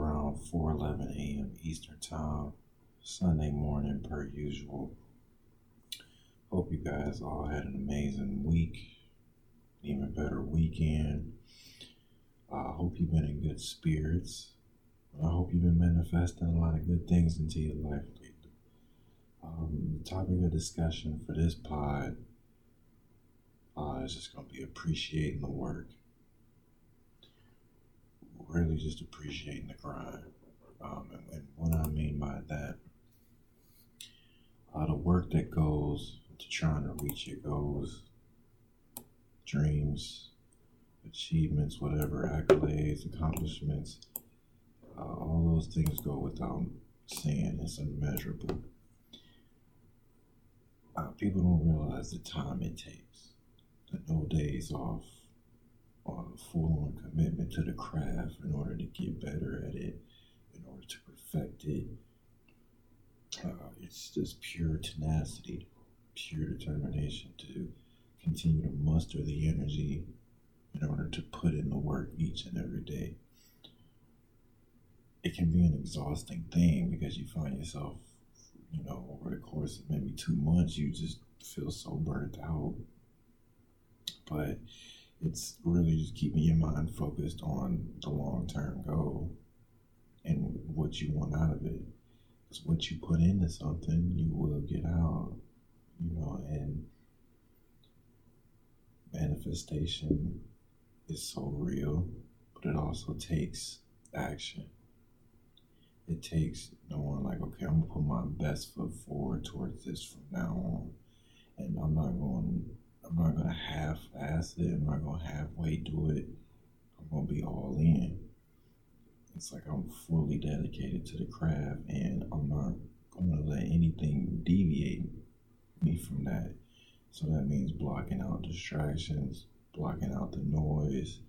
around 4:11 a.m. Eastern Time, Sunday morning, per usual. Hope you guys all had an amazing week, even better weekend. I uh, hope you've been in good spirits. I hope you've been manifesting a lot of good things into your life lately. Um, the topic of discussion for this pod uh, is just going to be appreciating the work really just appreciating the grind. Um, and, and, what I mean by that, uh, the work that goes to trying to reach your goals, dreams, achievements, whatever, accolades, accomplishments, uh, all those things go without saying it's immeasurable. Uh, people don't realize the time it takes, the no days off, a full on commitment to the craft in order to get better at it, in order to perfect it. Uh, it's just pure tenacity, pure determination to continue to muster the energy in order to put in the work each and every day. It can be an exhausting thing because you find yourself, you know, over the course of maybe two months, you just feel so burnt out. But it's really just keeping your mind focused on the long term goal and what you want out of it. Because what you put into something, you will get out, you know, and manifestation is so real, but it also takes action. It takes knowing, like, okay, I'm gonna put my best foot forward towards this from now on, and I'm not going I'm not gonna half-ass it. I'm not gonna halfway do it. I'm gonna be all in. It's like I'm fully dedicated to the craft, and I'm not gonna let anything deviate me from that. So that means blocking out distractions, blocking out the noise.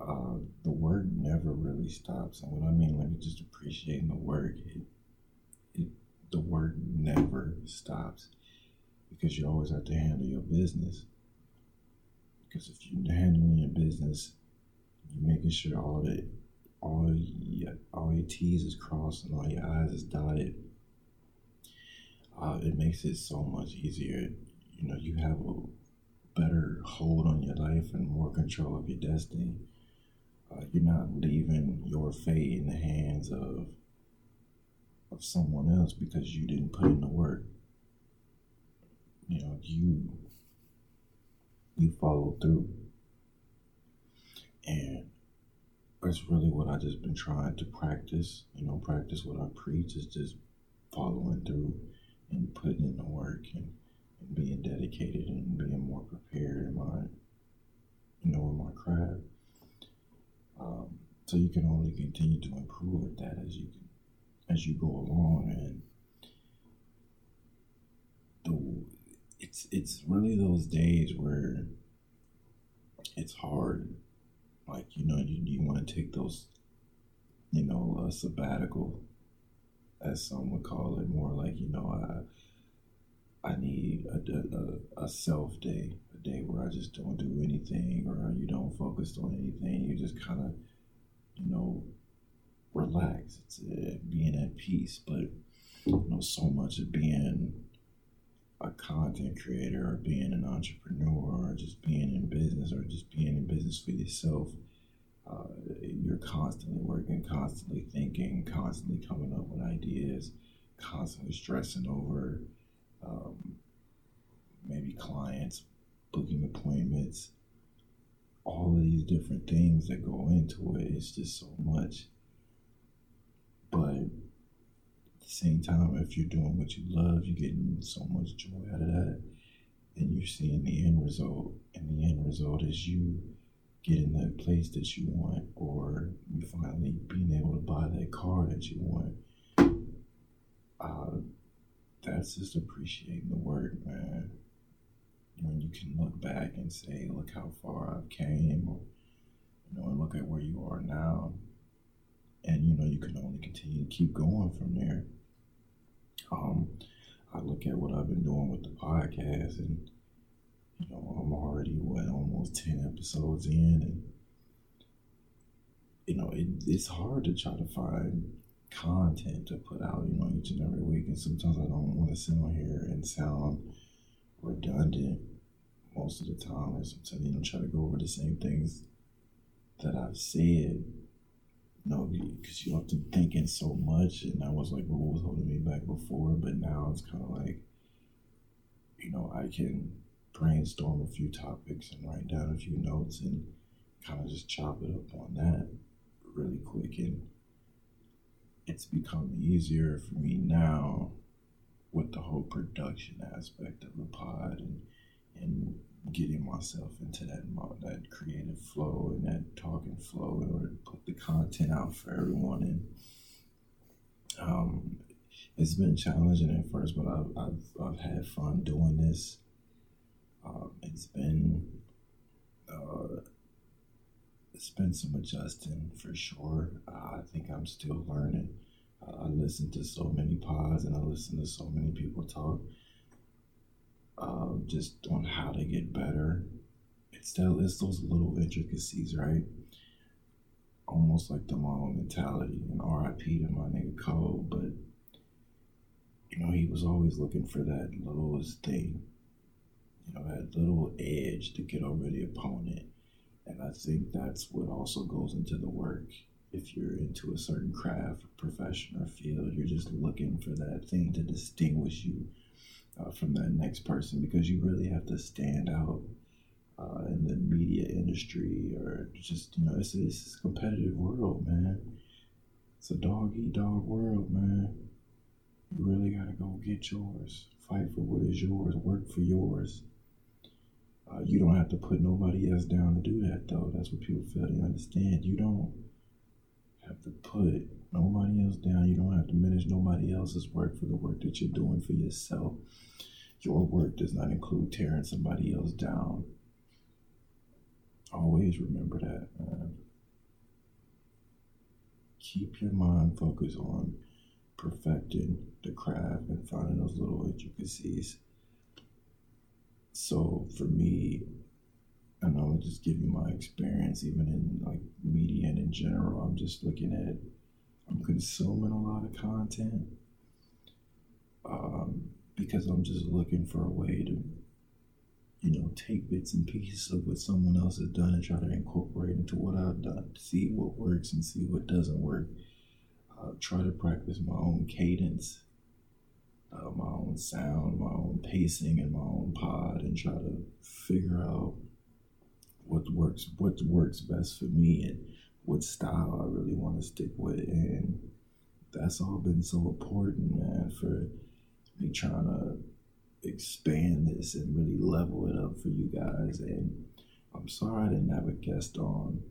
Uh, the work never really stops, and what I mean, like just appreciating the work, it, it the work never stops because you always have to handle your business. Because if you're handling your business, you're making sure all that all your, all your T's is crossed and all your I's is dotted. Uh, it makes it so much easier. You know, you have a better hold on your life and more control of your destiny. Uh, you're not leaving your fate in the hands of of someone else because you didn't put in the work you know, you you follow through. And that's really what I just been trying to practice. You know, practice what I preach is just following through and putting in the work and, and being dedicated and being more prepared in my you know in my craft. Um, so you can only continue to improve at that as you can as you go along and the it's it's really those days where it's hard. Like you know, you, you want to take those, you know, a sabbatical, as some would call it, more like you know, I I need a, a, a self day, a day where I just don't do anything, or you don't focus on anything. You just kind of, you know, relax. It's uh, being at peace, but you know, so much of being a content creator or being an entrepreneur or just being in business or just being in business for yourself, uh, you're constantly working, constantly thinking, constantly coming up with ideas, constantly stressing over um, maybe clients, booking appointments, all of these different things that go into it. It's just so much. But same time, if you're doing what you love, you're getting so much joy out of that. And you're seeing the end result. And the end result is you getting that place that you want, or you finally being able to buy that car that you want. Uh, that's just appreciating the work, man. When you can look back and say, look how far I've came, or, you know, and look at where you are now. And, you know, you can only continue to keep going from there. Um, I look at what I've been doing with the podcast, and you know, I'm already what almost ten episodes in, and you know, it, it's hard to try to find content to put out, you know, each and every week. And sometimes I don't want to sit on here and sound redundant most of the time. And sometimes, you know, try to go over the same things that I've said. You know, because you're often thinking so much, and I was like, what was holding me back before? But now it's kind of like, you know, I can brainstorm a few topics and write down a few notes and kind of just chop it up on that really quick. And it's become easier for me now with the whole production aspect of the pod and and getting myself into that that creative flow and that talking flow in order to put the content out for everyone and um, it's been challenging at first but I've, I've, I've had fun doing this um, it's been uh, it's been some adjusting for sure. Uh, I think I'm still learning. Uh, I listen to so many pods and I listen to so many people talk um, just on how to get better. It's still it's those little intricacies, right? Almost like the Mamba mentality and RIP to my nigga Cole, but you know, he was always looking for that littlest thing, you know, that little edge to get over the opponent and I think that's what also goes into the work. If you're into a certain craft, profession, or field, you're just looking for that thing to distinguish you uh, from that next person because you really have to stand out uh, in the media industry or just, you know, it's, it's a competitive world, man. It's a dog eat dog world, man. You really got to go get yours. Fight for what is yours. Work for yours. Uh, you don't have to put nobody else down to do that, though. That's what people fail to understand. You don't have to put nobody else down. You don't have to manage nobody else's work for the work that you're doing for yourself. Your work does not include tearing somebody else down. Always remember that, man. Keep your mind focused on perfecting the craft and finding those little intricacies so for me, and I'm gonna just give you my experience, even in like media and in general. I'm just looking at, I'm consuming a lot of content um, because I'm just looking for a way to, you know, take bits and pieces of what someone else has done and try to incorporate into what I've done, see what works and see what doesn't work. Uh, try to practice my own cadence uh, my own sound, my own pacing, and my own pod, and try to figure out what works, what works best for me, and what style I really want to stick with. And that's all been so important, man, for me trying to expand this and really level it up for you guys. And I'm sorry I didn't have a guest on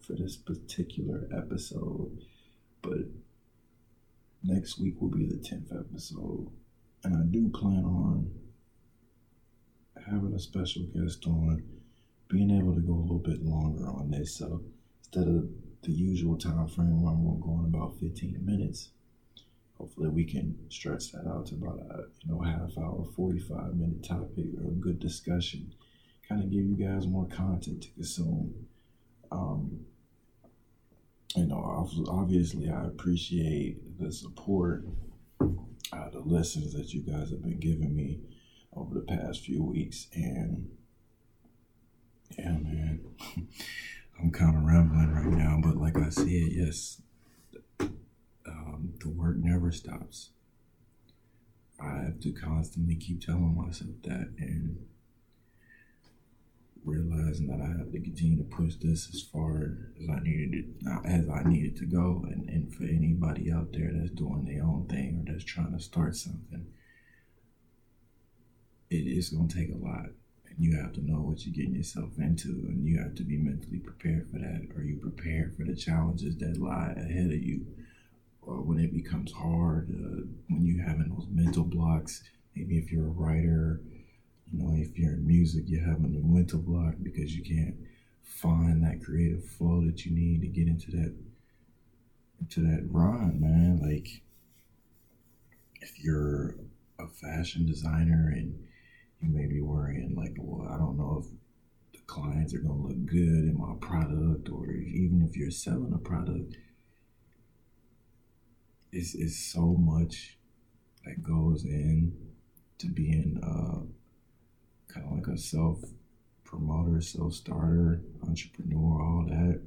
for this particular episode, but next week will be the 10th episode. And I do plan on having a special guest on, being able to go a little bit longer on this. So instead of the usual time frame where I'm going about 15 minutes, hopefully we can stretch that out to about a you know half hour, 45 minute topic or a good discussion. Kind of give you guys more content to consume. Um, you know, obviously, I appreciate the support, uh, the lessons that you guys have been giving me over the past few weeks. And yeah, man, I'm kind of rambling right now, but like I said, yes, um, the work never stops. I have to constantly keep telling myself that. And realizing that I have to continue to push this as far as I needed it, as I needed to go, and, and for anybody out there that's doing their own thing or that's trying to start something, it is going to take a lot, and you have to know what you're getting yourself into, and you have to be mentally prepared for that. Are you prepared for the challenges that lie ahead of you? Or when it becomes hard, uh, when you're having those mental blocks, maybe if you're a writer you know, if you're in music, you're having a mental block because you can't find that creative flow that you need to get into that into that rhyme, man. Like if you're a fashion designer and you may be worrying like, well, I don't know if the clients are gonna look good in my product, or even if you're selling a product, it's, it's so much that goes in to being uh, kind of like a self promoter, self starter, entrepreneur, all that.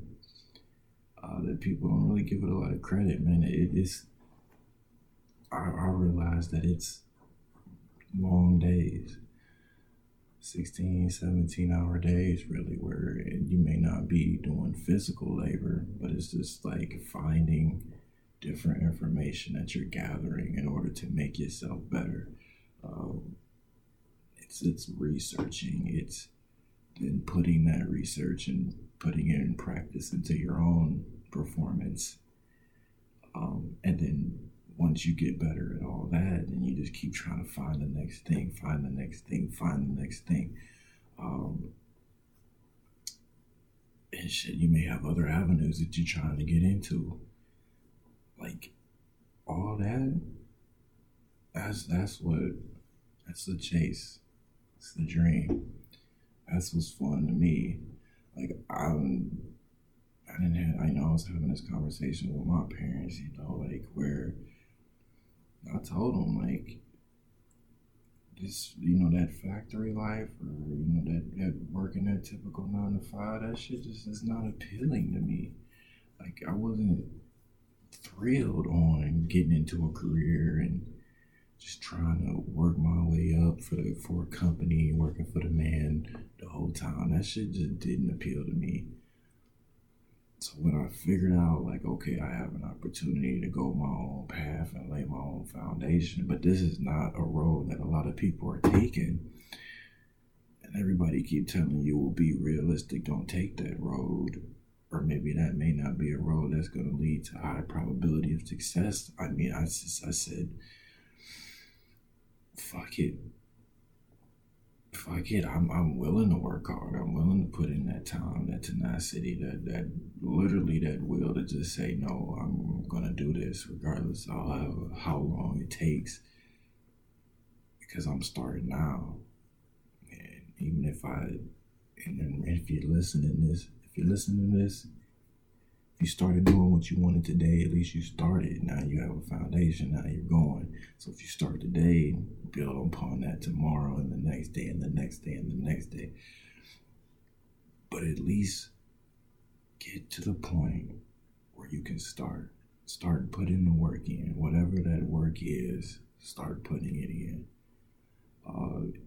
Uh, that people don't really give it a lot of credit, man. It is. I, I realize that it's long days 16 17 hour days really where you may not be doing physical labor but it's just like finding different information that you're gathering in order to make yourself better. Um, it's it's researching. It's then putting that research and putting it in practice into your own performance. Um, and then once you get better at all that, then you just keep trying to find the next thing, find the next thing, find the next thing. Um, and shit, you may have other avenues that you're trying to get into. Like all that, that's that's what that's the chase. It's the dream. That's what's fun to me. Like I'm I didn't have I know I was having this conversation with my parents, you know, like where I told him like this, you know, that factory life or you know that, that working that typical nine to five, that shit just is not appealing to me. Like I wasn't thrilled on getting into a career and just trying to work my way up for the for a company, working for the man the whole time. That shit just didn't appeal to me. So when I figured out, like, okay, I have an opportunity to go my own path foundation, but this is not a road that a lot of people are taking. And everybody keep telling you, will be realistic, don't take that road. Or maybe that may not be a road that's going to lead to high probability of success. I mean, I I said, fuck it fuck it, I'm I'm willing to work hard. I'm willing to put in that time, that tenacity, that that literally that will to just say no. I'm gonna do this regardless of how long it takes, because I'm starting now. And even if I, and if you're listening this, if you're listening to this, you started doing what you wanted today, at least you started. Now you have a foundation. Now you're going. So if you start today, build upon that tomorrow and the next day and the next day and the next day. But at least get to the point where you can start. Start putting the work in. Whatever that work is, start putting it in. Uh,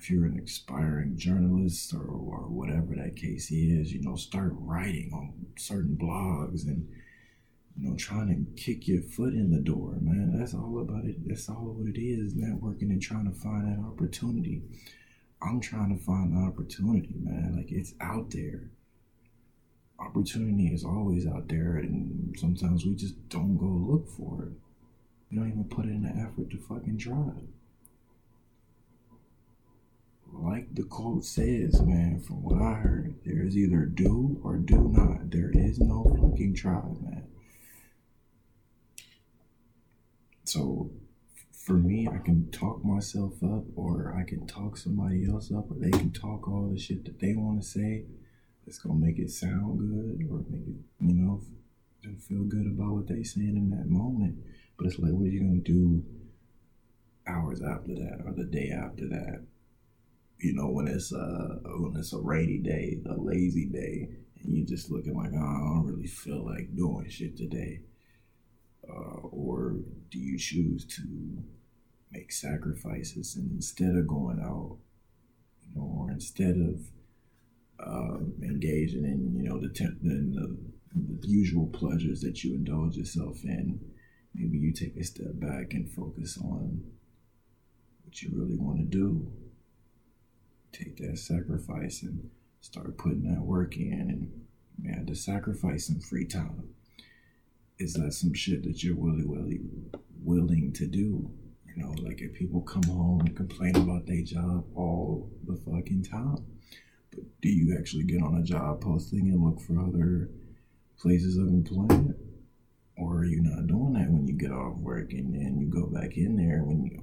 if you're an aspiring journalist or, or whatever that case is, you know, start writing on certain blogs and, you know, trying to kick your foot in the door, man. That's all about it. That's all what it is, networking and trying to find that opportunity. I'm trying to find the opportunity, man. Like it's out there. Opportunity is always out there, and sometimes we just don't go look for it. We don't even put in the effort to fucking try like the quote says, man, from what I heard, there is either do or do not. There is no fucking try, man. So for me, I can talk myself up or I can talk somebody else up or they can talk all the shit that they want to say. It's gonna make it sound good or make it, you know, feel good about what they saying in that moment. But it's like, what are you gonna do hours after that or the day after that? You know, when it's uh when it's a rainy day, a lazy day, and you're just looking like, oh, I don't really feel like doing shit today. Uh, or do you choose to make sacrifices and instead of going out, you know, or instead of uh, engaging in, you know, the, temp- in the, the usual pleasures that you indulge yourself in, maybe you take a step back and focus on what you really want to do take that sacrifice and start putting that work in. And man to sacrifice some free time is that some shit that you're really really willing to do. You know like if people come home and complain about their job all the fucking time but do you actually get on a job posting and look for other places of employment? Or are you not doing that when you get off work and then you go back in there when you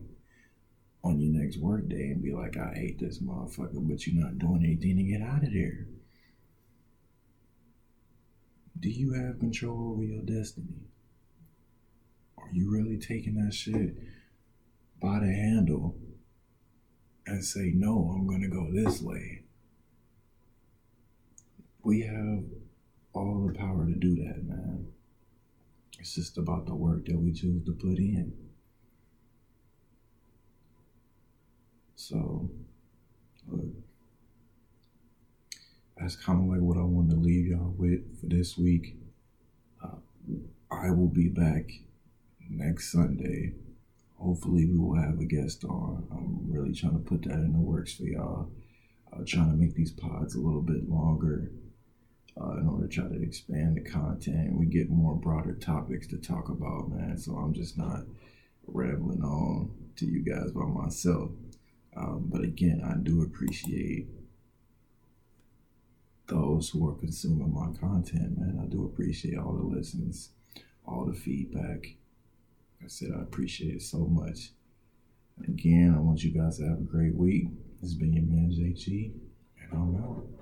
on your next work day and be like, I hate this motherfucker, but you're not doing anything to get out of there. do you have control over your destiny? Are you really taking that shit by the handle and say, no, I'm going to go this way? We have all the power to do that, man. It's just about the work that we choose to put in. So, that's kind of like what I wanted to leave y'all with for this week. Uh, I will be back next Sunday. Hopefully, we will have a guest on. I'm really trying to put that in the works for y'all. Uh, trying to make these pods a little bit longer uh, in order to try to expand the content. We get more broader topics to talk about, man. So I'm just not rambling on to you guys by myself. Um, but again, I do appreciate those who are consuming my content, man. I do appreciate all the listens, all the feedback. Like I said, I appreciate it so much. Again, I want you guys to have a great week. Has been your man JG, and I'm out.